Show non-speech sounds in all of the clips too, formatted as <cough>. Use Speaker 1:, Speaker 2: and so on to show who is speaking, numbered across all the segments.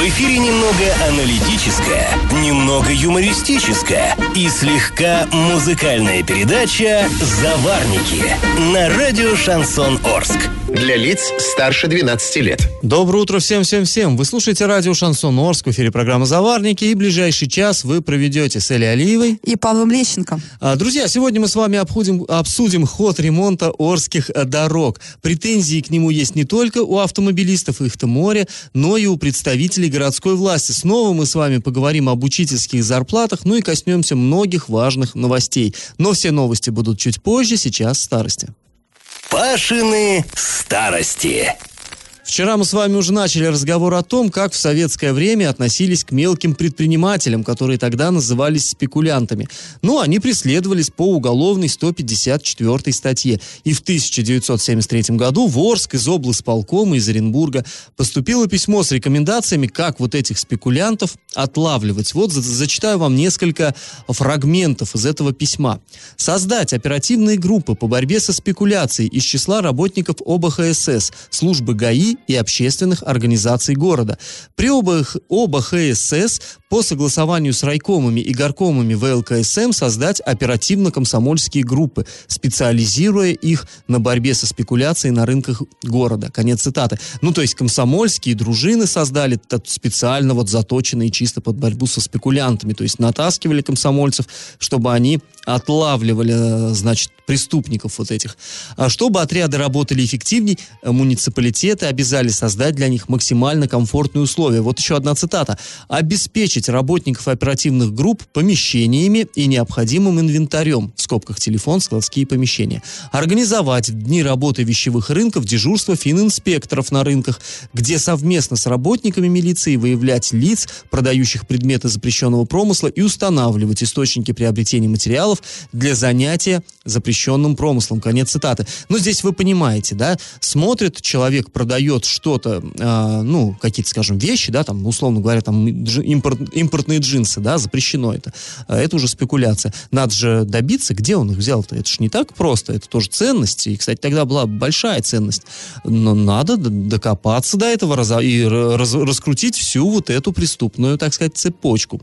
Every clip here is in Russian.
Speaker 1: В эфире немного аналитическая, немного юмористическая и слегка музыкальная передача «Заварники» на радио «Шансон Орск».
Speaker 2: Для лиц старше 12 лет.
Speaker 3: Доброе утро всем-всем-всем. Вы слушаете радио «Шансон Орск», в эфире программа «Заварники», и ближайший час вы проведете с Элей Алиевой
Speaker 4: и Павлом Лещенко.
Speaker 3: А, друзья, сегодня мы с вами обсудим, обсудим ход ремонта Орских э, дорог. Претензии к нему есть не только у автомобилистов, их-то море, но и у представителей городской власти. Снова мы с вами поговорим об учительских зарплатах, ну и коснемся многих важных новостей. Но все новости будут чуть позже, сейчас старости.
Speaker 1: Пашины старости.
Speaker 3: Вчера мы с вами уже начали разговор о том, как в советское время относились к мелким предпринимателям, которые тогда назывались спекулянтами. Ну, они преследовались по уголовной 154 статье. И в 1973 году в Орск из облсполкома из Оренбурга поступило письмо с рекомендациями, как вот этих спекулянтов отлавливать. Вот за зачитаю вам несколько фрагментов из этого письма. Создать оперативные группы по борьбе со спекуляцией из числа работников ОБХСС, службы ГАИ и общественных организаций города. При оба, оба ХСС по согласованию с райкомами и горкомами ВЛКСМ создать оперативно-комсомольские группы, специализируя их на борьбе со спекуляцией на рынках города. Конец цитаты. Ну, то есть комсомольские дружины создали специально вот заточенные чисто под борьбу со спекулянтами, то есть натаскивали комсомольцев, чтобы они отлавливали, значит, преступников вот этих. А чтобы отряды работали эффективней, муниципалитеты обязали создать для них максимально комфортные условия. Вот еще одна цитата. Обеспечить работников оперативных групп помещениями и необходимым инвентарем, в скобках телефон, складские помещения. Организовать дни работы вещевых рынков, дежурство фининспекторов на рынках, где совместно с работниками милиции выявлять лиц, продающих предметы запрещенного промысла и устанавливать источники приобретения материалов для занятия запрещенным промыслом. Конец цитаты. Ну, здесь вы понимаете, да, смотрит человек, продает что-то, э, ну, какие-то, скажем, вещи, да, там, условно говоря, там, импорт, импортные джинсы, да, запрещено это. А это уже спекуляция. Надо же добиться, где он их взял-то. Это же не так просто, это тоже ценность. И, кстати, тогда была большая ценность. Но надо докопаться до этого и раз, раскрутить всю вот эту преступную, так сказать, цепочку.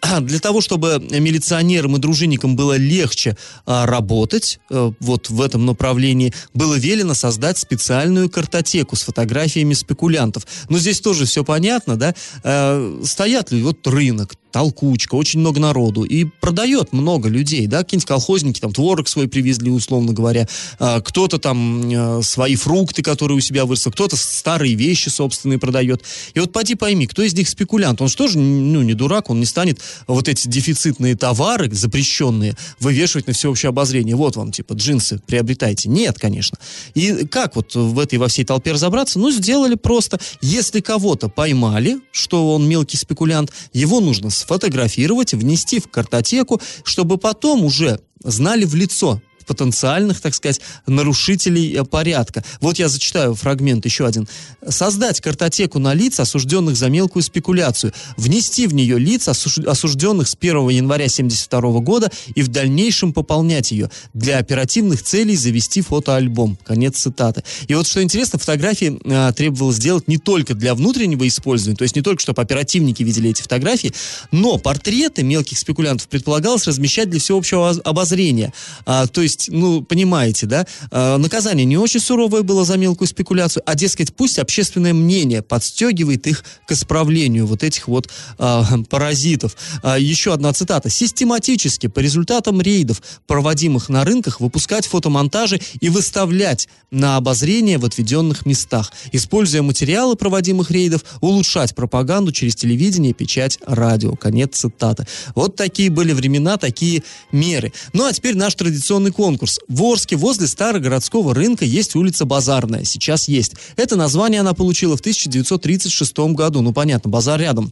Speaker 3: А, для того, чтобы милиционерам и дружинникам было легче а, работать а, вот в этом направлении, было велено создать специальную картотеку с фотографиями спекулянтов. Но здесь тоже все понятно, да? А, стоят ли вот рынок, толкучка, очень много народу, и продает много людей, да, какие-нибудь колхозники там творог свой привезли, условно говоря, а, кто-то там а, свои фрукты, которые у себя вырастил, кто-то старые вещи собственные продает. И вот поди пойми, кто из них спекулянт? Он же, ну, не дурак, он не станет вот эти дефицитные товары, запрещенные, вывешивать на всеобщее обозрение. Вот вам, типа, джинсы приобретайте. Нет, конечно. И как вот в этой во всей толпе разобраться? Ну, сделали просто. Если кого-то поймали, что он мелкий спекулянт, его нужно сфотографировать, внести в картотеку, чтобы потом уже знали в лицо, потенциальных, так сказать, нарушителей э, порядка. Вот я зачитаю фрагмент еще один. Создать картотеку на лиц, осужденных за мелкую спекуляцию, внести в нее лиц, осужденных с 1 января 1972 года и в дальнейшем пополнять ее. Для оперативных целей завести фотоальбом. Конец цитаты. И вот что интересно, фотографии э, требовалось сделать не только для внутреннего использования, то есть не только, чтобы оперативники видели эти фотографии, но портреты мелких спекулянтов предполагалось размещать для всеобщего обозрения. А, то есть есть, ну, понимаете, да, э, наказание не очень суровое было за мелкую спекуляцию, а, дескать, пусть общественное мнение подстегивает их к исправлению вот этих вот э, паразитов. Э, еще одна цитата. Систематически по результатам рейдов, проводимых на рынках, выпускать фотомонтажи и выставлять на обозрение в отведенных местах. Используя материалы проводимых рейдов, улучшать пропаганду через телевидение, печать, радио. Конец цитаты. Вот такие были времена, такие меры. Ну, а теперь наш традиционный конкурс конкурс. В Орске возле Старогородского рынка есть улица Базарная. Сейчас есть. Это название она получила в 1936 году. Ну, понятно, базар рядом.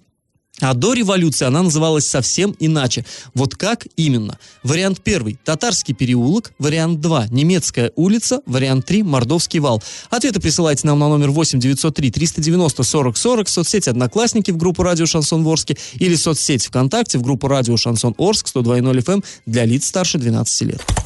Speaker 3: А до революции она называлась совсем иначе. Вот как именно? Вариант первый – Татарский переулок. Вариант два – Немецкая улица. Вариант три – Мордовский вал. Ответы присылайте нам на номер 8 903 390 40 40 в соцсети «Одноклассники» в группу «Радио Шансон Ворске» или соцсеть ВКонтакте в группу «Радио Шансон Орск» 102.0 FM эм для лиц старше 12 лет.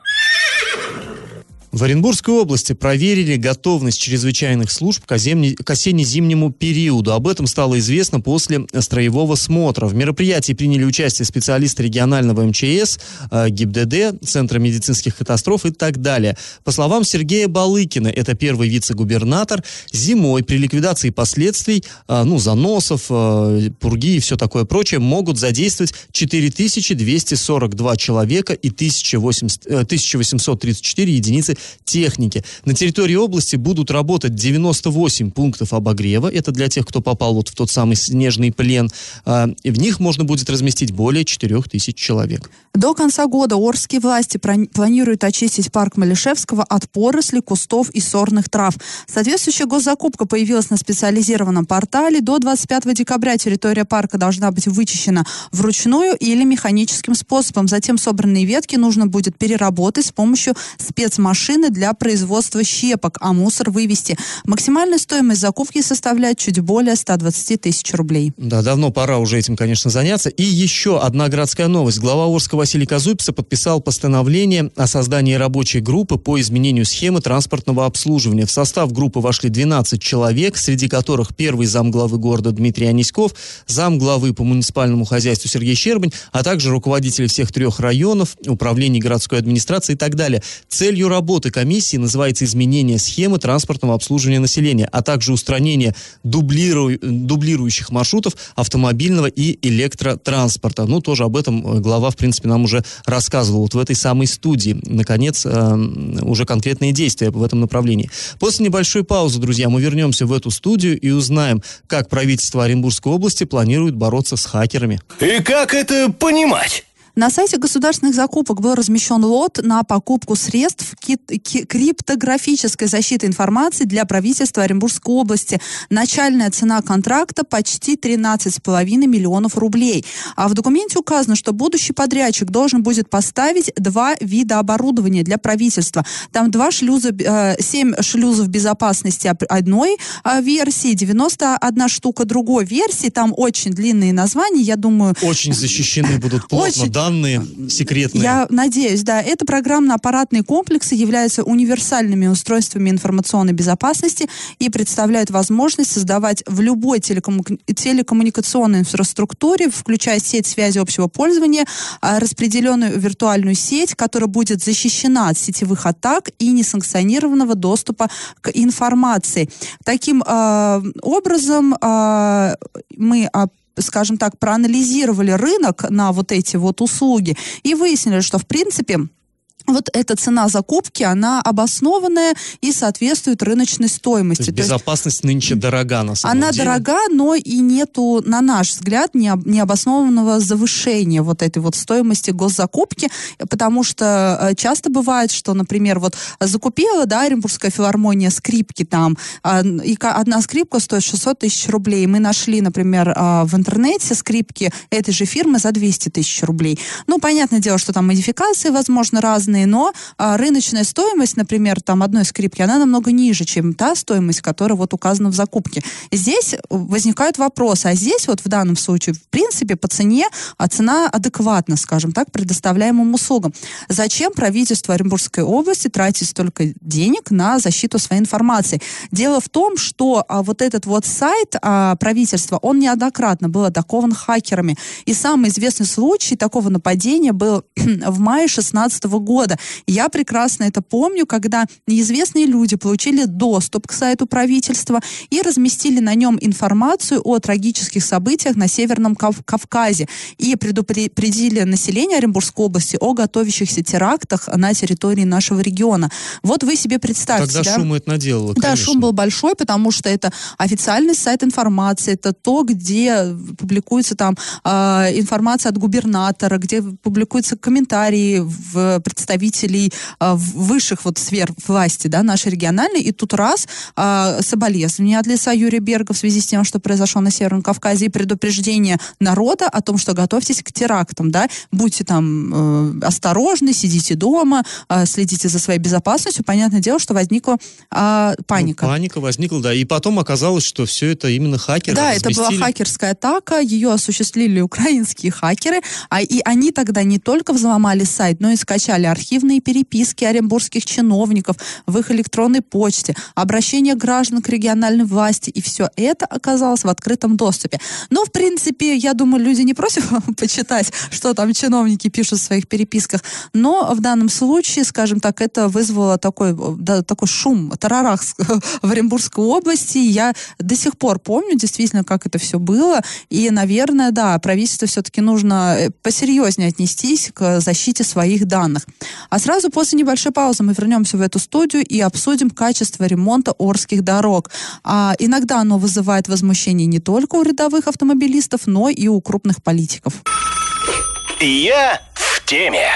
Speaker 3: В Оренбургской области проверили готовность чрезвычайных служб к осенне-зимнему периоду. Об этом стало известно после строевого смотра. В мероприятии приняли участие специалисты регионального МЧС, э, ГИБДД, Центра медицинских катастроф и так далее. По словам Сергея Балыкина, это первый вице-губернатор, зимой при ликвидации последствий, э, ну, заносов, э, пурги и все такое прочее, могут задействовать 4242 человека и 1834 единицы техники. На территории области будут работать 98 пунктов обогрева. Это для тех, кто попал вот в тот самый снежный плен. А, и в них можно будет разместить более 4 тысяч человек.
Speaker 4: До конца года Орские власти планируют очистить парк Малишевского от поросли, кустов и сорных трав. Соответствующая госзакупка появилась на специализированном портале. До 25 декабря территория парка должна быть вычищена вручную или механическим способом. Затем собранные ветки нужно будет переработать с помощью спецмашин машины для производства щепок, а мусор вывести. Максимальная стоимость закупки составляет чуть более 120 тысяч рублей.
Speaker 3: Да, давно пора уже этим, конечно, заняться. И еще одна городская новость. Глава Орска Василий Казупица подписал постановление о создании рабочей группы по изменению схемы транспортного обслуживания. В состав группы вошли 12 человек, среди которых первый зам главы города Дмитрий Аниськов, зам главы по муниципальному хозяйству Сергей Щербань, а также руководители всех трех районов, управлений городской администрации и так далее. Целью работы работы комиссии называется изменение схемы транспортного обслуживания населения, а также устранение дублиру... дублирующих маршрутов автомобильного и электротранспорта. Ну, тоже об этом э, глава, в принципе, нам уже рассказывал вот в этой самой студии. Наконец, э, уже конкретные действия в этом направлении. После небольшой паузы, друзья, мы вернемся в эту студию и узнаем, как правительство Оренбургской области планирует бороться с хакерами.
Speaker 1: И как это понимать?
Speaker 4: На сайте государственных закупок был размещен лот на покупку средств криптографической защиты информации для правительства Оренбургской области. Начальная цена контракта почти 13,5 миллионов рублей. А в документе указано, что будущий подрядчик должен будет поставить два вида оборудования для правительства. Там два шлюза, э, 7 шлюзов безопасности одной э, версии, 91 штука другой версии. Там очень длинные названия, я думаю...
Speaker 3: Очень защищены будут плотно, очень, данные секретные.
Speaker 4: Я надеюсь, да. Это программно-аппаратные комплексы являются универсальными устройствами информационной безопасности и представляют возможность создавать в любой телекому... телекоммуникационной инфраструктуре, включая сеть связи общего пользования, а, распределенную виртуальную сеть, которая будет защищена от сетевых атак и несанкционированного доступа к информации. Таким э, образом э, мы скажем так, проанализировали рынок на вот эти вот услуги и выяснили, что, в принципе, вот эта цена закупки, она обоснованная и соответствует рыночной стоимости. То
Speaker 3: есть безопасность То есть, нынче дорога, на самом
Speaker 4: она
Speaker 3: деле.
Speaker 4: Она дорога, но и нету, на наш взгляд, необоснованного завышения вот этой вот стоимости госзакупки, потому что э, часто бывает, что, например, вот закупила, да, Оренбургская филармония скрипки там, а, и одна скрипка стоит 600 тысяч рублей. Мы нашли, например, а, в интернете скрипки этой же фирмы за 200 тысяч рублей. Ну, понятное дело, что там модификации, возможно, разные, разные, но а, рыночная стоимость, например, там одной скрипки, она намного ниже, чем та стоимость, которая вот указана в закупке. Здесь возникают вопросы, а здесь вот в данном случае, в принципе, по цене, а цена адекватна, скажем так, предоставляемым услугам. Зачем правительство Оренбургской области тратит столько денег на защиту своей информации? Дело в том, что а, вот этот вот сайт а, правительства, он неоднократно был атакован хакерами. И самый известный случай такого нападения был <clears throat> в мае 2016 года года. Я прекрасно это помню, когда неизвестные люди получили доступ к сайту правительства и разместили на нем информацию о трагических событиях на Северном Кав Кавказе и предупредили население Оренбургской области о готовящихся терактах на территории нашего региона. Вот вы себе представьте.
Speaker 3: Тогда
Speaker 4: да?
Speaker 3: шум это наделало,
Speaker 4: Да, шум был большой, потому что это официальный сайт информации, это то, где публикуется там э, информация от губернатора, где публикуются комментарии в представлении представителей а, высших вот сфер власти, да, нашей региональной, и тут раз а, соболезнования от лица Юрия Берга в связи с тем, что произошло на Северном Кавказе, и предупреждение народа о том, что готовьтесь к терактам, да, будьте там э, осторожны, сидите дома, э, следите за своей безопасностью. Понятное дело, что возникла э, паника.
Speaker 3: Ну, паника возникла, да, и потом оказалось, что все это именно хакеры
Speaker 4: Да, это была хакерская атака, ее осуществили украинские хакеры, а, и они тогда не только взломали сайт, но и скачали архивные переписки оренбургских чиновников в их электронной почте, обращение граждан к региональной власти, и все это оказалось в открытом доступе. Но, в принципе, я думаю, люди не против <laughs> почитать, что там чиновники пишут в своих переписках, но в данном случае, скажем так, это вызвало такой, да, такой шум, тарарах <laughs> в Оренбургской области. Я до сих пор помню действительно, как это все было, и, наверное, да, правительству все-таки нужно э, посерьезнее отнестись к защите своих данных. А сразу после небольшой паузы мы вернемся в эту студию и обсудим качество ремонта Орских дорог. А иногда оно вызывает возмущение не только у рядовых автомобилистов, но и у крупных политиков.
Speaker 1: Я в теме.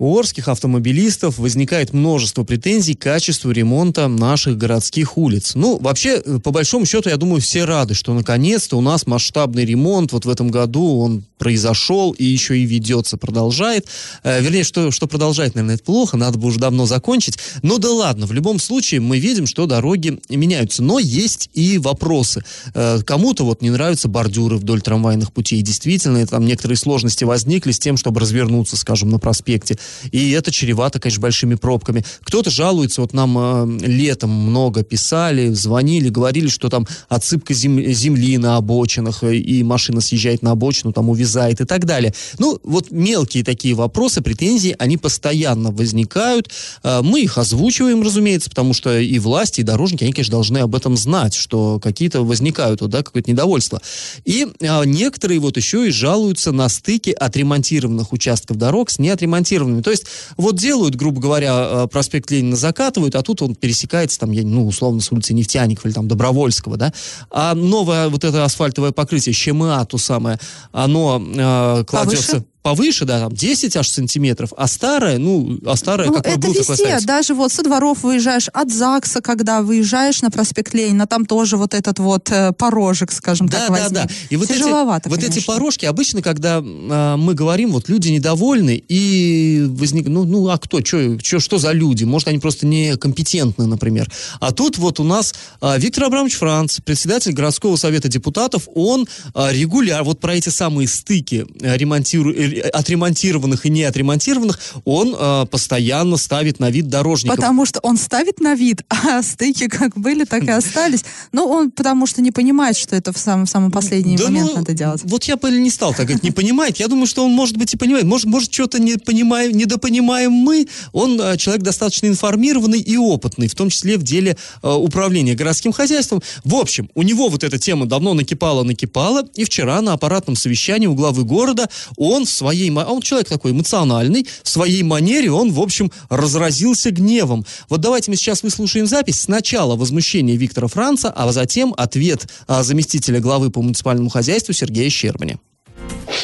Speaker 3: У орских автомобилистов возникает множество претензий к качеству ремонта наших городских улиц. Ну, вообще, э, по большому счету, я думаю, все рады, что наконец-то у нас масштабный ремонт. Вот в этом году он произошел и еще и ведется, продолжает. Э, вернее, что, что продолжает, наверное, это плохо, надо бы уже давно закончить. Но да ладно, в любом случае мы видим, что дороги меняются. Но есть и вопросы. Э, кому-то вот не нравятся бордюры вдоль трамвайных путей. Действительно, там некоторые сложности возникли с тем, чтобы развернуться, скажем, на проспекте и это чревато, конечно, большими пробками. Кто-то жалуется, вот нам э, летом много писали, звонили, говорили, что там отсыпка зем, земли на обочинах, э, и машина съезжает на обочину, там увязает и так далее. Ну, вот мелкие такие вопросы, претензии, они постоянно возникают. Э, мы их озвучиваем, разумеется, потому что и власти, и дорожники, они, конечно, должны об этом знать, что какие-то возникают, вот, да, какое-то недовольство. И э, некоторые вот еще и жалуются на стыки отремонтированных участков дорог с неотремонтированными то есть вот делают, грубо говоря, э, проспект Ленина закатывают, а тут он пересекается там, ну, условно, с улицы Нефтяников или там Добровольского, да, а новое вот это асфальтовое покрытие, ЩМА то самое, оно э, кладется... Повыше? Повыше, да, там 10 аж сантиметров, а старая, ну, а старая, ну, какой
Speaker 4: это
Speaker 3: был,
Speaker 4: везде,
Speaker 3: такой
Speaker 4: даже вот со дворов выезжаешь, от ЗАГСа, когда выезжаешь на проспект Ленина, там тоже вот этот вот э, порожек, скажем
Speaker 3: да,
Speaker 4: так,
Speaker 3: да,
Speaker 4: возник.
Speaker 3: Да, И вот
Speaker 4: Тяжеловато,
Speaker 3: эти, вот эти порожки, обычно, когда э, мы говорим, вот люди недовольны, и возник, ну, ну а кто, чё, чё, что за люди? Может, они просто некомпетентны, например. А тут вот у нас э, Виктор Абрамович Франц, председатель городского совета депутатов, он э, регулярно, вот про эти самые стыки э, ремонтирует, отремонтированных и не отремонтированных, он э, постоянно ставит на вид дорожников.
Speaker 4: Потому что он ставит на вид, <laughs> а стыки как были, так и остались. Ну, он потому что не понимает, что это в самый, в самый последний да момент ну, надо делать.
Speaker 3: Вот я бы не стал так говорить, не понимает. Я думаю, что он, может быть, и понимает. Может, может что-то не понимаем, недопонимаем мы. Он э, человек достаточно информированный и опытный, в том числе в деле э, управления городским хозяйством. В общем, у него вот эта тема давно накипала-накипала, и вчера на аппаратном совещании у главы города он в своей... А он человек такой эмоциональный, в своей манере он, в общем, разразился гневом. Вот давайте мы сейчас выслушаем запись. Сначала возмущение Виктора Франца, а затем ответ а, заместителя главы по муниципальному хозяйству Сергея Щербани.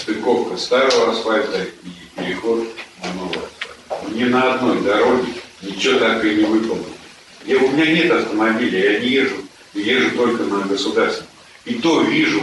Speaker 5: Стыковка старого асфальта и переход на новый. Ни на одной дороге ничего так и не выполнено. Я, у меня нет автомобиля, я не езжу, езжу только на государственном. И то вижу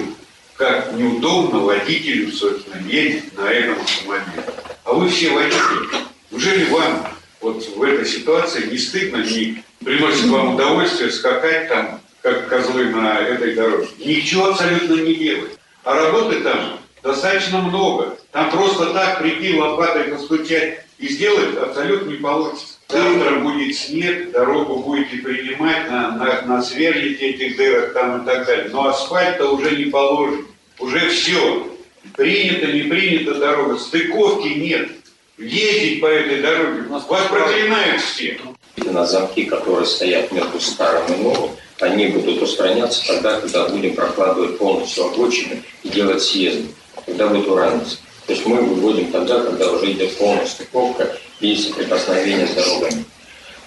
Speaker 5: как неудобно водителю, собственно, ездить на этом автомобиле. А вы все водители. Неужели вам вот в этой ситуации не стыдно, не приносит вам удовольствие скакать там, как козлы на этой дороге? Ничего абсолютно не делать. А работы там достаточно много. Там просто так прийти лопатой постучать и сделать абсолютно не получится. Завтра будет снег, дорогу будете принимать, на, на, насверлите этих дырок там и так далее. Но асфальт-то уже не положен. Уже все. Принято, не принята дорога. Стыковки нет. Ездить по этой дороге. Вас проклинают все.
Speaker 6: На замки, которые стоят между старым и новым, они будут устраняться тогда, когда будем прокладывать полностью обочины и делать съезды, когда будет ураниться. То есть мы выводим тогда, когда уже идет полная стыковка и соприкосновение с дорогами.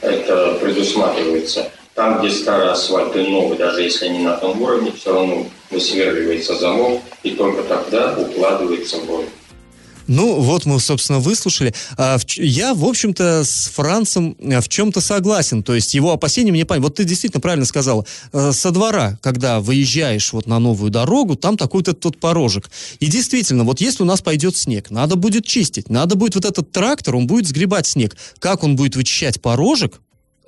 Speaker 6: Это предусматривается. Там, где старый асфальт и новый, даже если они на том уровне, все равно высверливается замок, и только тогда укладывается бой.
Speaker 3: Ну, вот мы, собственно, выслушали. А, Я, в общем-то, с Францем э, в чем-то согласен. То есть его опасения мне понятны. Вот ты действительно правильно сказала. Э, Со двора, когда выезжаешь вот на новую дорогу, там такой-то тот порожек. И действительно, вот если у нас пойдет снег, надо будет чистить. Надо будет вот этот трактор, он будет сгребать снег. Как он будет вычищать порожек?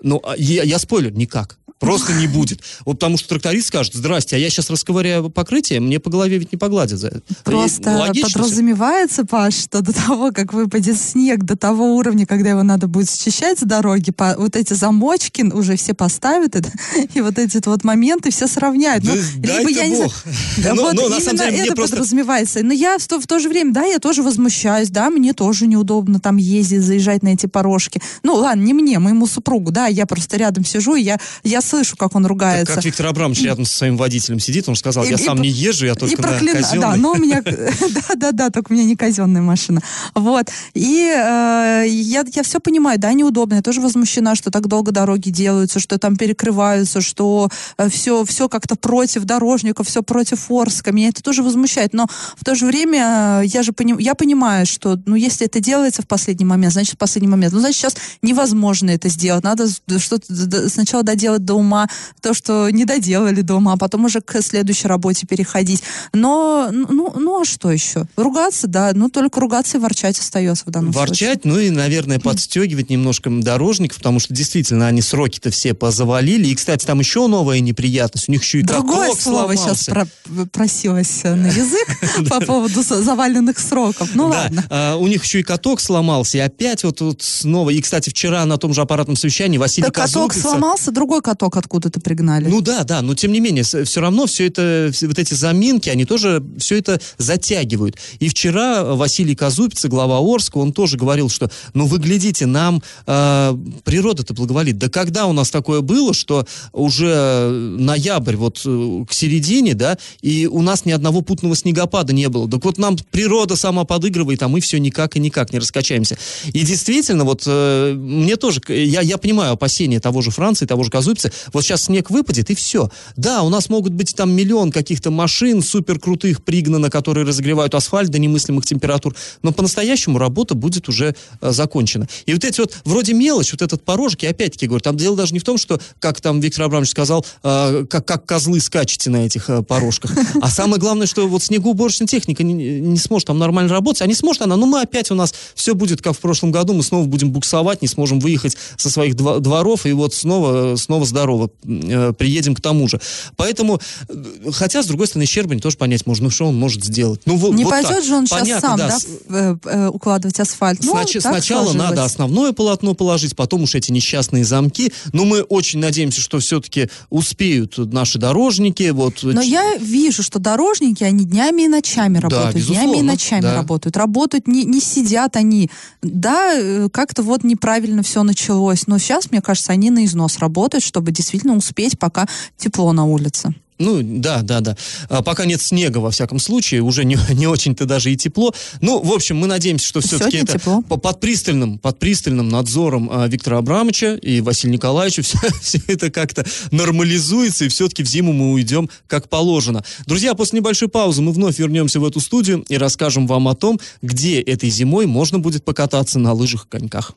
Speaker 3: Ну, а я, я спойлер, никак. Просто не будет. Вот потому что тракторист скажет, здрасте, а я сейчас расковыряю покрытие, мне по голове ведь не погладят за это.
Speaker 4: Просто
Speaker 3: логично
Speaker 4: подразумевается, Паш, что до того, как выпадет снег, до того уровня, когда его надо будет счищать с дороги, по, вот эти замочки уже все поставят, и, <laughs> и вот эти вот моменты все сравняют.
Speaker 3: Да
Speaker 4: Ну,
Speaker 3: дай-то
Speaker 4: я не знаю,
Speaker 3: бог. <laughs>
Speaker 4: да
Speaker 3: Но-
Speaker 4: вот
Speaker 3: но на самом деле мне
Speaker 4: это
Speaker 3: просто-
Speaker 4: подразумевается. Но я в то, в то же время, да, я тоже возмущаюсь, да, мне тоже неудобно там ездить, заезжать на эти порожки. Ну, ладно, не мне, моему супругу, да, я просто рядом сижу, и я, я слышу, как он ругается.
Speaker 3: Так как Виктор Абрамович рядом со своим водителем сидит, он же сказал,
Speaker 4: И-
Speaker 3: я
Speaker 4: и
Speaker 3: сам
Speaker 4: про-
Speaker 3: не езжу, я только
Speaker 4: и
Speaker 3: на
Speaker 4: проклина-
Speaker 3: казенной.
Speaker 4: Да, но у меня, <laughs> да, да, да, только у меня не казенная машина. Вот. И э, я, я все понимаю, да, неудобно. Я тоже возмущена, что так долго дороги делаются, что там перекрываются, что все, все как-то против дорожников, все против Орска. Меня это тоже возмущает. Но в то же время э, я же пони- я понимаю, что, ну, если это делается в последний момент, значит, в последний момент. Ну, значит, сейчас невозможно это сделать. Надо что-то сначала доделать до ума то, что не доделали дома, а потом уже к следующей работе переходить. Но, ну, ну а что еще? Ругаться, да, ну только ругаться и ворчать остается в данном случае.
Speaker 3: Ворчать, ну и, наверное, подстегивать немножко дорожников, потому что действительно они сроки-то все позавалили. И, кстати, там еще новая неприятность. У них еще и
Speaker 4: Другое слово
Speaker 3: сломался.
Speaker 4: сейчас про- просилось на язык <laughs> по поводу за- заваленных сроков. Ну ладно.
Speaker 3: а, у них еще и каток сломался, и опять вот, снова. И, кстати, вчера на том же аппаратном совещании Василий
Speaker 4: каток сломался, другой каток откуда-то пригнали.
Speaker 3: Ну да, да, но тем не менее, все равно все это, вот эти заминки, они тоже все это затягивают. И вчера Василий Казупица, глава Орска, он тоже говорил, что, ну вы глядите, нам э, природа-то благоволит. Да когда у нас такое было, что уже ноябрь вот э, к середине, да, и у нас ни одного путного снегопада не было. Так вот нам природа сама подыгрывает, а мы все никак и никак не раскачаемся. И действительно, вот э, мне тоже, я, я понимаю опасения того же Франции, того же Казупица. Вот сейчас снег выпадет, и все. Да, у нас могут быть там миллион каких-то машин супер крутых пригнано, которые разогревают асфальт до немыслимых температур, но по-настоящему работа будет уже э, закончена. И вот эти вот, вроде мелочь, вот этот порожек, я опять-таки говорю, там дело даже не в том, что, как там Виктор Абрамович сказал, э, как, как козлы скачете на этих э, порожках, а самое главное, что вот снегоуборочная техника не, не сможет там нормально работать, а не сможет она, ну мы опять у нас все будет как в прошлом году, мы снова будем буксовать, не сможем выехать со своих дво- дворов, и вот снова, снова здорово э, приедем к тому же. Поэтому, э, хотя, с другой стороны, Щербань тоже понять можно, ну, что он может сделать. Ну, во-
Speaker 4: Не
Speaker 3: вот
Speaker 4: пойдет
Speaker 3: так.
Speaker 4: же он сейчас
Speaker 3: Понятно,
Speaker 4: сам,
Speaker 3: да,
Speaker 4: да, э, укладывать асфальт. Ну,
Speaker 3: Снач- сначала
Speaker 4: сложилось.
Speaker 3: надо основное полотно положить, потом уж эти несчастные замки. Но мы очень надеемся, что все-таки успеют наши дорожники. Вот,
Speaker 4: Но я вижу, что дорожники, они днями и ночами работают. днями и ночами
Speaker 3: да.
Speaker 4: работают. Работают, не, не сидят они. Да, как-то вот неправильно все началось. Но сейчас, мне кажется, они на износ работают, чтобы действительно успеть, пока тепло на улице.
Speaker 3: Ну, да, да, да. А, пока нет снега, во всяком случае, уже не, <laughs> не очень-то даже и тепло. Ну, в общем, мы надеемся, что все-таки это
Speaker 4: тепло.
Speaker 3: по- под пристальным, под пристальным надзором а, Виктора Абрамовича и Василия Николаевича <laughs> все, это как-то нормализуется, и все-таки в зиму мы уйдем как положено. Друзья, после небольшой паузы мы вновь вернемся в эту студию и расскажем вам о том, где этой зимой можно будет покататься на лыжах и коньках.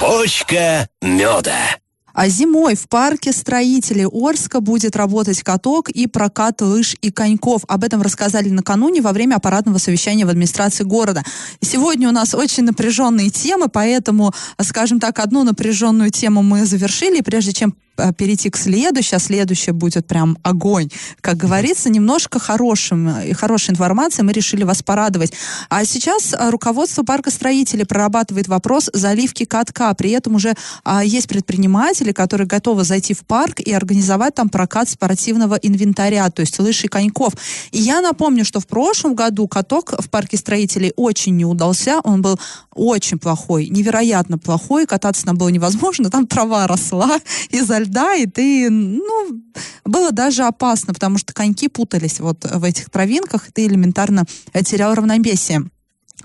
Speaker 1: Почка меда.
Speaker 4: А зимой в парке строителей Орска будет работать каток и прокат лыж и коньков. Об этом рассказали накануне во время аппаратного совещания в администрации города. Сегодня у нас очень напряженные темы, поэтому, скажем так, одну напряженную тему мы завершили. Прежде чем перейти к следующей, а следующая будет прям огонь. Как говорится, немножко хорошим, э, хорошей информацией мы решили вас порадовать. А сейчас э, руководство парка строителей прорабатывает вопрос заливки катка. При этом уже а, есть предприниматели, которые готовы зайти в парк и организовать там прокат спортивного инвентаря, то есть лыж и коньков. И я напомню, что в прошлом году каток в парке строителей очень не удался. Он был очень плохой, невероятно плохой. Кататься там было невозможно. Там трава росла <laughs> изо льда, и ты, ну, было даже опасно, потому что коньки путались вот в этих травинках, и ты элементарно терял равновесие.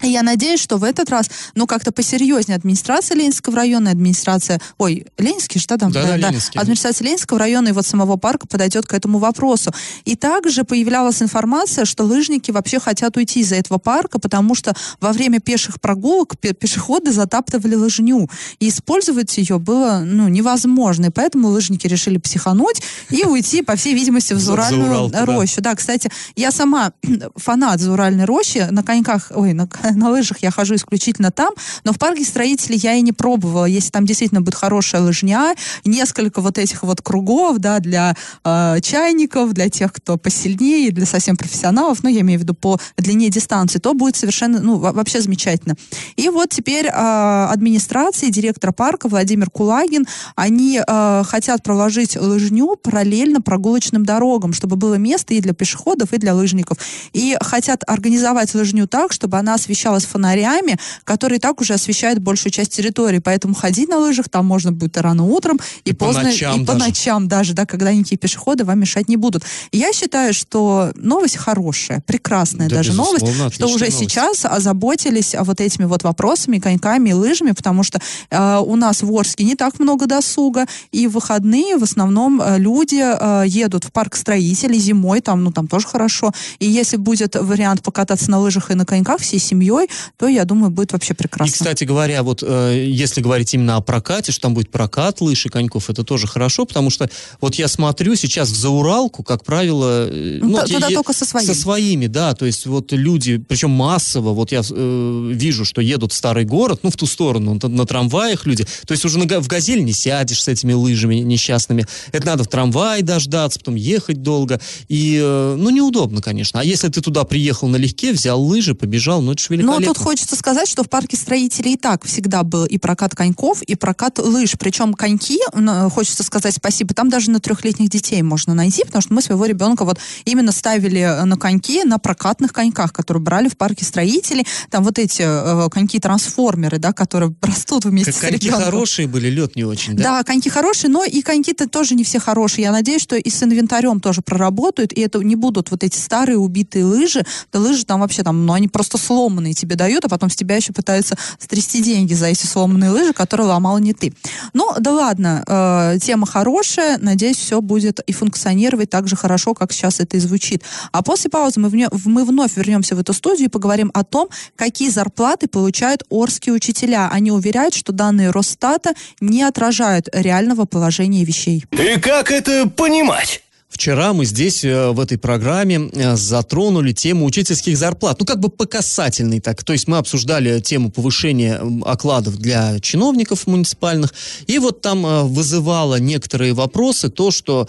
Speaker 4: Я надеюсь, что в этот раз, ну, как-то посерьезнее администрация Ленинского района, администрация, ой, Ленинский, что там?
Speaker 3: Да, да, Ленинский.
Speaker 4: Администрация Ленинского района и вот самого парка подойдет к этому вопросу. И также появлялась информация, что лыжники вообще хотят уйти из этого парка, потому что во время пеших прогулок пе- пешеходы затаптывали лыжню. И использовать ее было, ну, невозможно. И поэтому лыжники решили психануть и уйти, по всей видимости, в Зуральную
Speaker 3: да.
Speaker 4: рощу. Да, кстати, я сама <clears throat> фанат Зауральной рощи. На коньках, ой, на, на лыжах я хожу исключительно там, но в парке строителей я и не пробовала. Если там действительно будет хорошая лыжня, несколько вот этих вот кругов, да, для э, чайников, для тех, кто посильнее, для совсем профессионалов, ну, я имею в виду по длине дистанции, то будет совершенно, ну, во- вообще замечательно. И вот теперь э, администрация, директор парка Владимир Кулагин, они э, хотят проложить лыжню параллельно прогулочным дорогам, чтобы было место и для пешеходов, и для лыжников. И хотят организовать лыжню так, чтобы она освещалась фонарями, которые так уже освещают большую часть территории. Поэтому ходить на лыжах там можно будет и рано утром, и,
Speaker 3: И по
Speaker 4: поздно,
Speaker 3: ночам
Speaker 4: и по
Speaker 3: даже.
Speaker 4: ночам даже, да, когда никакие пешеходы вам мешать не будут. И я считаю, что новость хорошая, прекрасная
Speaker 3: Да,
Speaker 4: даже новость, что уже
Speaker 3: новость.
Speaker 4: сейчас озаботились вот этими вот вопросами, коньками и лыжами, потому что э, у нас в Орске не так много досуга, и в выходные в основном э, люди э, едут в парк строителей зимой, там, ну, там тоже хорошо. И если будет вариант покататься на лыжах и на коньках всей семьей, то, я думаю, будет вообще прекрасно.
Speaker 3: И, кстати говоря, вот э, если говорить именно о прокате, что там будет прокат лыж и коньков, это тоже хорошо, потому что вот я смотрю сейчас в Зауралку, как правило... э,
Speaker 4: Ну, т-
Speaker 3: те-
Speaker 4: туда
Speaker 3: е-
Speaker 4: только со своими.
Speaker 3: Со своими, да, то есть вот люди, причем массово, вот я э, вижу, что едут в старый город, ну, в ту сторону, на, трамваях люди, то есть уже на, в «Газель» не сядешь с этими лыжами несчастными, это надо в трамвай дождаться, потом ехать долго, и, э, ну, неудобно, конечно. А если ты туда приехал налегке, взял лыжи, побежал, ну, это же
Speaker 4: Но
Speaker 3: великолепно.
Speaker 4: тут хочется сказать, что в парке строителей и так всегда был и прокат коньков, и прокат лыж. Причем коньки, ну, хочется сказать спасибо, там даже на трехлетних детей можно найти, потому что мы своего ребенка вот именно ставили э, на коньки, на прокатных коньках, которые брали в парке строителей. Там вот эти э, коньки-трансформеры, да, которые <laughs> растут вместе
Speaker 3: Как
Speaker 4: с
Speaker 3: коньки
Speaker 4: ребенком.
Speaker 3: хорошие были, лед не очень, да?
Speaker 4: Да, коньки хорошие, но и коньки-то тоже не все хорошие. Я надеюсь, что и с инвентарем тоже проработают, и это не будут вот эти старые убитые лыжи. Да лыжи там вообще там, ну они просто сломанные тебе дают, а потом с тебя еще пытаются стрясти деньги за эти сломанные лыжи, которые ломал не ты. Ну, да ладно, э, тема хорошая, надеюсь, все будет и функционировать так же хорошо, как сейчас это и звучит. А после паузы мы, вне- мы вновь вернемся в эту студию и поговорим о том, какие зарплаты получают орские учителя. Они уверяют, что данные Росстата не отражают реального положения вещей.
Speaker 1: И как это понимать?
Speaker 3: Вчера мы здесь, э, в этой программе, э, затронули тему учительских зарплат. Ну, как бы по касательной так. То есть мы обсуждали тему повышения окладов для чиновников муниципальных. И вот там э, вызывало некоторые вопросы то, что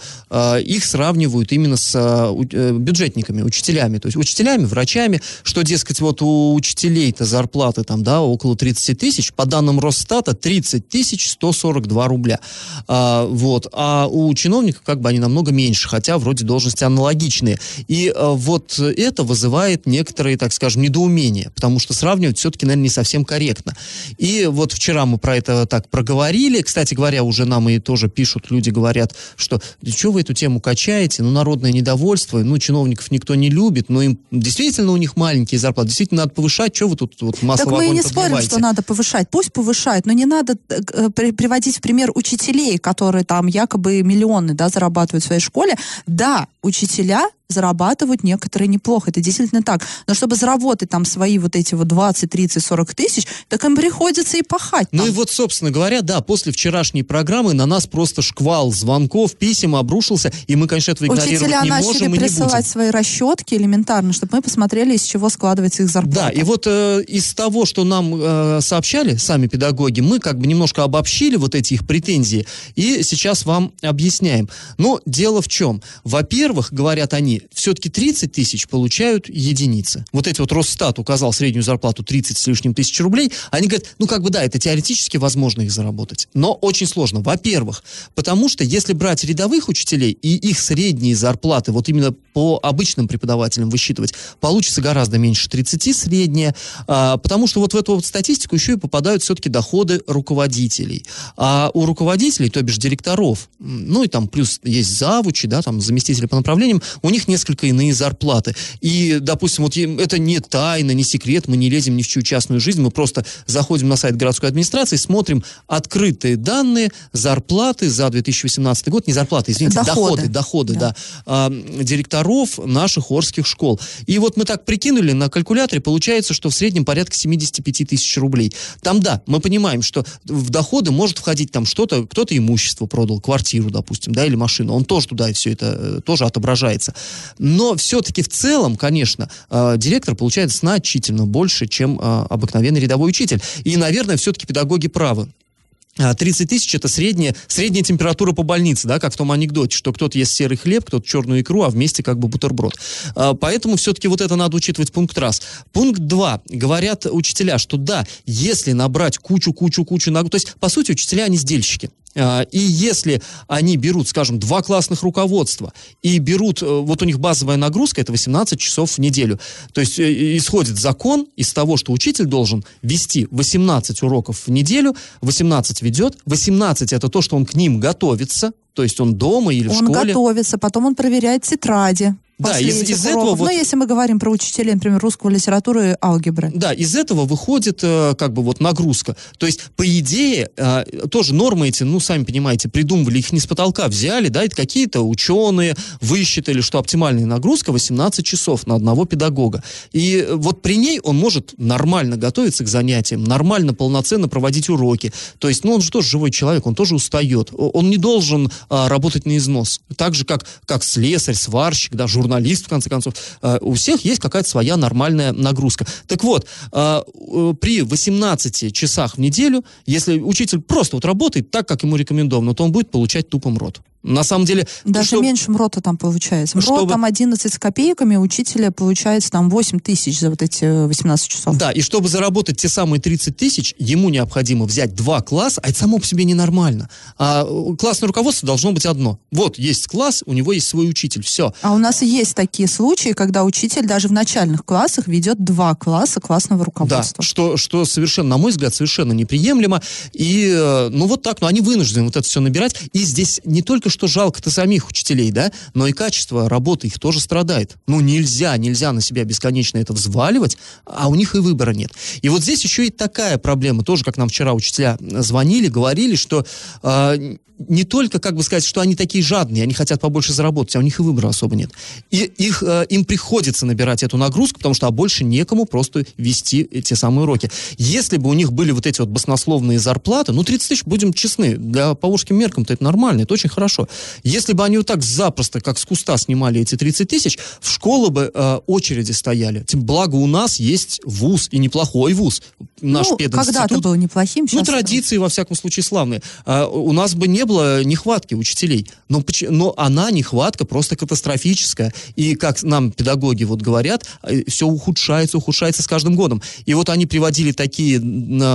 Speaker 3: их сравнивают именно с бюджетниками, учителями. То есть учителями, врачами, что, дескать, вот у учителей-то зарплаты там, да, около 30 тысяч. По данным Росстата, 30 тысяч 142 рубля. А, вот. А у чиновников как бы они намного меньше, хотя вроде должности аналогичные. И а, вот это вызывает некоторые, так скажем, недоумения, потому что сравнивать все-таки, наверное, не совсем корректно. И вот вчера мы про это так проговорили. Кстати говоря, уже нам и тоже пишут, люди говорят, что что вы эту тему качаете? Ну, народное недовольство, ну, чиновников никто не любит, но им действительно у них маленькие зарплаты, действительно надо повышать, что вы тут вот масло
Speaker 4: так мы и не спорим, что надо повышать. Пусть повышают, но не надо э, при- приводить в пример учителей, которые там якобы миллионы да, зарабатывают в своей школе. Да, учителя зарабатывают некоторые неплохо, это действительно так. Но чтобы заработать там свои вот эти вот 20, 30, 40 тысяч, так им приходится и пахать.
Speaker 3: Ну
Speaker 4: там.
Speaker 3: и вот, собственно говоря, да, после вчерашней программы на нас просто шквал звонков, писем обрушился, и мы, конечно, этого игнорировать
Speaker 4: Учителя
Speaker 3: не
Speaker 4: начали
Speaker 3: можем и не будем.
Speaker 4: присылать свои расчетки элементарно, чтобы мы посмотрели, из чего складывается их зарплата.
Speaker 3: Да, и вот э, из того, что нам э, сообщали сами педагоги, мы как бы немножко обобщили вот эти их претензии и сейчас вам объясняем. Но дело в чем? Во-первых, говорят они, все-таки 30 тысяч получают единицы. Вот эти вот Росстат указал среднюю зарплату 30 с лишним тысяч рублей. Они говорят, ну как бы да, это теоретически возможно их заработать. Но очень сложно. Во-первых, потому что если брать рядовых учителей и их средние зарплаты, вот именно по обычным преподавателям высчитывать, получится гораздо меньше 30 средняя, а, потому что вот в эту вот статистику еще и попадают все-таки доходы руководителей. А у руководителей, то бишь директоров, ну и там плюс есть завучи, да, там заместители по направлениям, у них них несколько иные зарплаты. И, допустим, вот это не тайна, не секрет, мы не лезем ни в чью частную жизнь, мы просто заходим на сайт городской администрации, смотрим открытые данные, зарплаты за 2018 год, не зарплаты, извините, доходы, доходы, доходы да, да а, директоров наших Орских школ. И вот мы так прикинули на калькуляторе, получается, что в среднем порядка 75 тысяч рублей. Там, да, мы понимаем, что в доходы может входить там что-то, кто-то имущество продал, квартиру, допустим, да, или машину, он тоже туда и все это э, тоже отображается. Но все-таки в целом, конечно, э, директор получает значительно больше, чем э, обыкновенный рядовой учитель. И, наверное, все-таки педагоги правы. 30 а, тысяч это средняя, средняя температура по больнице, да, как в том анекдоте, что кто-то ест серый хлеб, кто-то черную икру, а вместе как бы бутерброд. А, поэтому все-таки вот это надо учитывать пункт раз. Пункт два. Говорят учителя, что да, если набрать кучу-кучу-кучу, то есть, по сути, учителя, они сдельщики. А, и если они берут, скажем, два классных руководства и берут, э, вот у них базовая нагрузка, это 18 часов в неделю. То есть э, исходит закон из того, что учитель должен вести 18 уроков в неделю, 18 ведет, 18 это то, что он к ним готовится, то есть он дома или
Speaker 4: он
Speaker 3: в школе.
Speaker 4: Он готовится, потом он проверяет тетради.
Speaker 3: Да, из, из этого
Speaker 4: вот... Ну, если мы говорим про учителей, например, русского литературы и алгебры.
Speaker 3: Да, из этого выходит э, как бы вот нагрузка. То есть, по идее, э, тоже нормы эти, ну, сами понимаете, придумывали их не с потолка взяли, да, это какие-то ученые высчитали, что оптимальная нагрузка 18 часов на одного педагога. И вот при ней он может нормально готовиться к занятиям, нормально, полноценно проводить уроки. То есть, ну, он же тоже живой человек, он тоже устает. Он не должен э, работать на износ. Так же, как, как слесарь, сварщик, да, журналист журналист, в конце концов. Э, у всех есть какая-то своя нормальная нагрузка. Так вот, э, при 18 часах в неделю, если учитель просто вот работает так, как ему рекомендовано, то он будет получать тупым рот. На самом деле...
Speaker 4: Даже что... меньше МРОТа там получается. МРОТ чтобы... там 11 с копейками, учителя получается там 8 тысяч за вот эти 18 часов.
Speaker 3: Да, и чтобы заработать те самые 30 тысяч, ему необходимо взять два класса, а это само по себе ненормально. А классное руководство должно быть одно. Вот, есть класс, у него есть свой учитель, все.
Speaker 4: А у нас есть такие случаи, когда учитель даже в начальных классах ведет два класса классного руководства.
Speaker 3: Да, что, что совершенно, на мой взгляд, совершенно неприемлемо. И, э, ну вот так, ну они вынуждены вот это все набирать. И здесь не только что жалко-то самих учителей, да, но и качество работы их тоже страдает. Ну, нельзя, нельзя на себя бесконечно это взваливать, а у них и выбора нет. И вот здесь еще и такая проблема, тоже, как нам вчера учителя звонили, говорили, что э, не только, как бы сказать, что они такие жадные, они хотят побольше заработать, а у них и выбора особо нет. И их, э, им приходится набирать эту нагрузку, потому что а больше некому просто вести эти самые уроки. Если бы у них были вот эти вот баснословные зарплаты, ну, 30 тысяч, будем честны, для поволжским меркам-то это нормально, это очень хорошо. Если бы они вот так запросто, как с куста снимали эти 30 тысяч, в школы бы э, очереди стояли. Тем благо у нас есть вуз, и неплохой вуз. Наш ну,
Speaker 4: когда-то был неплохим,
Speaker 3: Ну, традиции, во всяком случае, славные. А, у нас бы не было нехватки учителей. Но, но она, нехватка, просто катастрофическая. И, как нам педагоги вот говорят, э, все ухудшается, ухудшается с каждым годом. И вот они приводили такие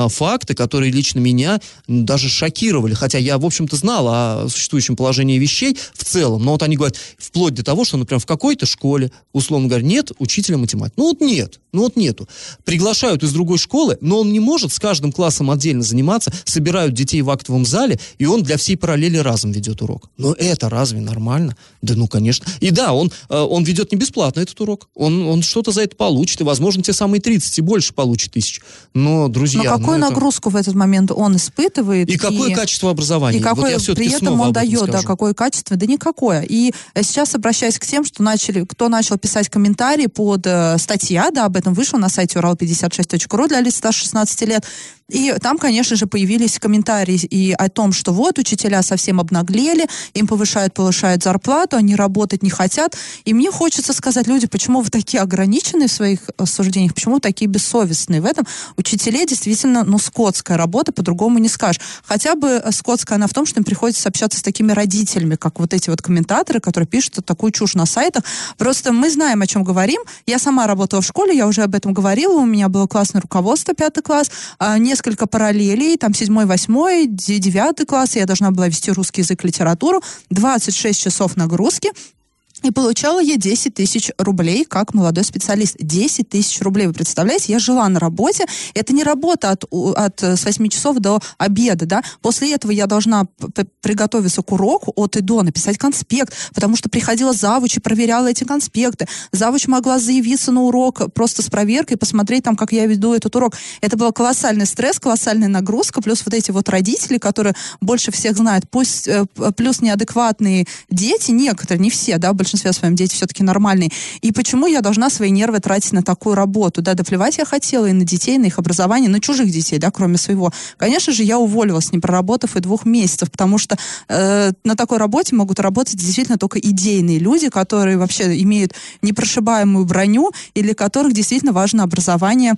Speaker 3: факты, которые лично меня даже шокировали. Хотя я, в общем-то, знал о существующем положении вещей в целом. Но вот они говорят, вплоть до того, что, например, в какой-то школе, условно говоря, нет учителя математики. Ну вот нет, ну вот нету. Приглашают из другой школы, но он не может с каждым классом отдельно заниматься, собирают детей в актовом зале, и он для всей параллели разом ведет урок. Но это разве нормально? Да ну, конечно. И да, он, э, он ведет не бесплатно этот урок. Он, он что-то за это получит, и, возможно, те самые 30 и больше получит тысяч. Но, друзья...
Speaker 4: Но какую
Speaker 3: ну,
Speaker 4: нагрузку
Speaker 3: это...
Speaker 4: в этот момент он испытывает?
Speaker 3: И, и какое качество образования?
Speaker 4: И какое вот при этом он дает, скажу. да, какое качество? Да никакое. И э, сейчас обращаясь к тем, что начали, кто начал писать комментарии под э, статья, да, об этом вышел на сайте урал56.ру для лиц старше 16 лет, и там, конечно же, появились комментарии и о том, что вот учителя совсем обнаглели, им повышают, повышают зарплату, они работать не хотят. И мне хочется сказать, люди, почему вы такие ограниченные в своих суждениях, почему вы такие бессовестные в этом? Учителей действительно, ну, скотская работа, по-другому не скажешь. Хотя бы э, скотская она в том, что им приходится общаться с такими родителями, как вот эти вот комментаторы, которые пишут такую чушь на сайтах. Просто мы знаем, о чем говорим. Я сама работала в школе, я уже об этом говорила, у меня было классное руководство, пятый класс, а, несколько несколько параллелей, там седьмой, восьмой, девятый класс, я должна была вести русский язык, литературу, 26 часов нагрузки, И получала я 10 тысяч рублей как молодой специалист. 10 тысяч рублей, вы представляете? Я жила на работе. Это не работа от, от э, с 8 часов до обеда, да. После этого я должна приготовиться к уроку от и до, написать конспект, потому что приходила завуч и проверяла эти конспекты. Завуч могла заявиться на урок просто с проверкой, посмотреть там, как я веду этот урок. Это был колоссальный стресс, колоссальная нагрузка, плюс вот эти вот родители, которые больше всех знают, пусть э, плюс неадекватные дети, некоторые, не все, да, большинстве своем дети все-таки нормальные. И почему я должна свои нервы тратить на такую работу? Да, да плевать я хотела и на детей, на их образование, на чужих детей, да, кроме своего. Конечно же, я уволилась, не проработав и двух месяцев, потому что э, на такой работе могут работать действительно только идейные люди, которые вообще имеют непрошибаемую броню или которых действительно важно образование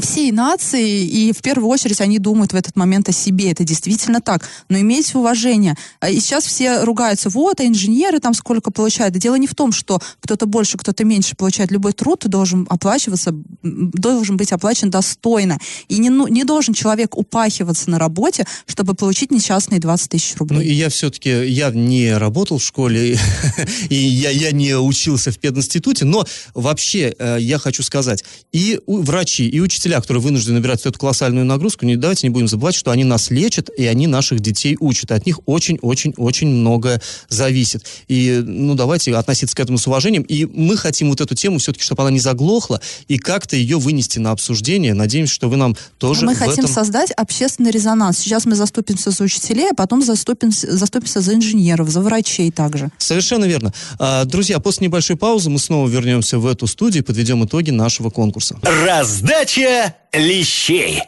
Speaker 4: всей нации, и в первую очередь они думают в этот момент о себе. Это действительно так. Но имейте уважение. А, и сейчас все ругаются, вот, а инженеры там сколько получают. дело не в том, что кто-то больше, кто-то меньше получает. Любой труд должен оплачиваться, должен быть оплачен достойно. И не, ну, не должен человек упахиваться на работе, чтобы получить несчастные 20 тысяч рублей.
Speaker 3: Ну, и я все-таки, я не работал в школе, <laughs> и я, я не учился в пединституте, но вообще э, я хочу сказать, и врачи, и учителя учителя, которые вынуждены набирать эту колоссальную нагрузку, не, давайте не будем забывать, что они нас лечат, и они наших детей учат. И от них очень-очень-очень многое зависит. И, ну, давайте относиться к этому с уважением. И мы хотим вот эту тему все-таки, чтобы она не заглохла, и как-то ее вынести на обсуждение. Надеемся, что вы нам тоже
Speaker 4: Мы хотим
Speaker 3: этом...
Speaker 4: создать общественный резонанс. Сейчас мы заступимся за учителей, а потом заступимся, заступимся за инженеров, за врачей также.
Speaker 3: Совершенно верно. А, друзья, после небольшой паузы мы снова вернемся в эту студию и подведем итоги нашего конкурса.
Speaker 1: Раздача лещей.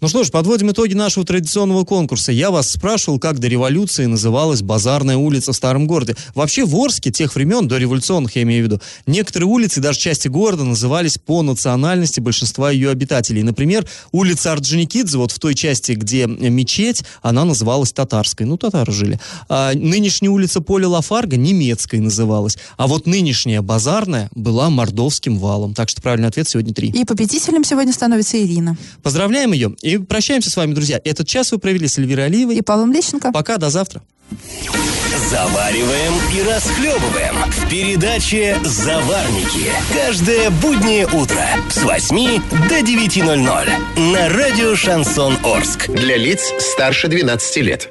Speaker 3: Ну что ж, подводим итоги нашего традиционного конкурса. Я вас спрашивал, как до революции называлась базарная улица в старом городе. Вообще в Орске тех времен, до революционных я имею в виду, некоторые улицы, даже части города, назывались по национальности большинства ее обитателей. Например, улица Орджоникидзе, вот в той части, где мечеть, она называлась татарской. Ну, татары жили. А нынешняя улица Поля Лафарга немецкой называлась. А вот нынешняя базарная была мордовским валом. Так что правильный ответ сегодня три.
Speaker 4: И победителем сегодня становится Ирина.
Speaker 3: Поздравляем ее. И прощаемся с вами, друзья. Этот час вы провели с Эльвирой Алиевой.
Speaker 4: И Павлом Лещенко.
Speaker 3: Пока, до завтра.
Speaker 1: Завариваем и расхлебываем в передаче «Заварники». Каждое буднее утро с 8 до 9.00 на радио «Шансон Орск».
Speaker 2: Для лиц старше 12 лет.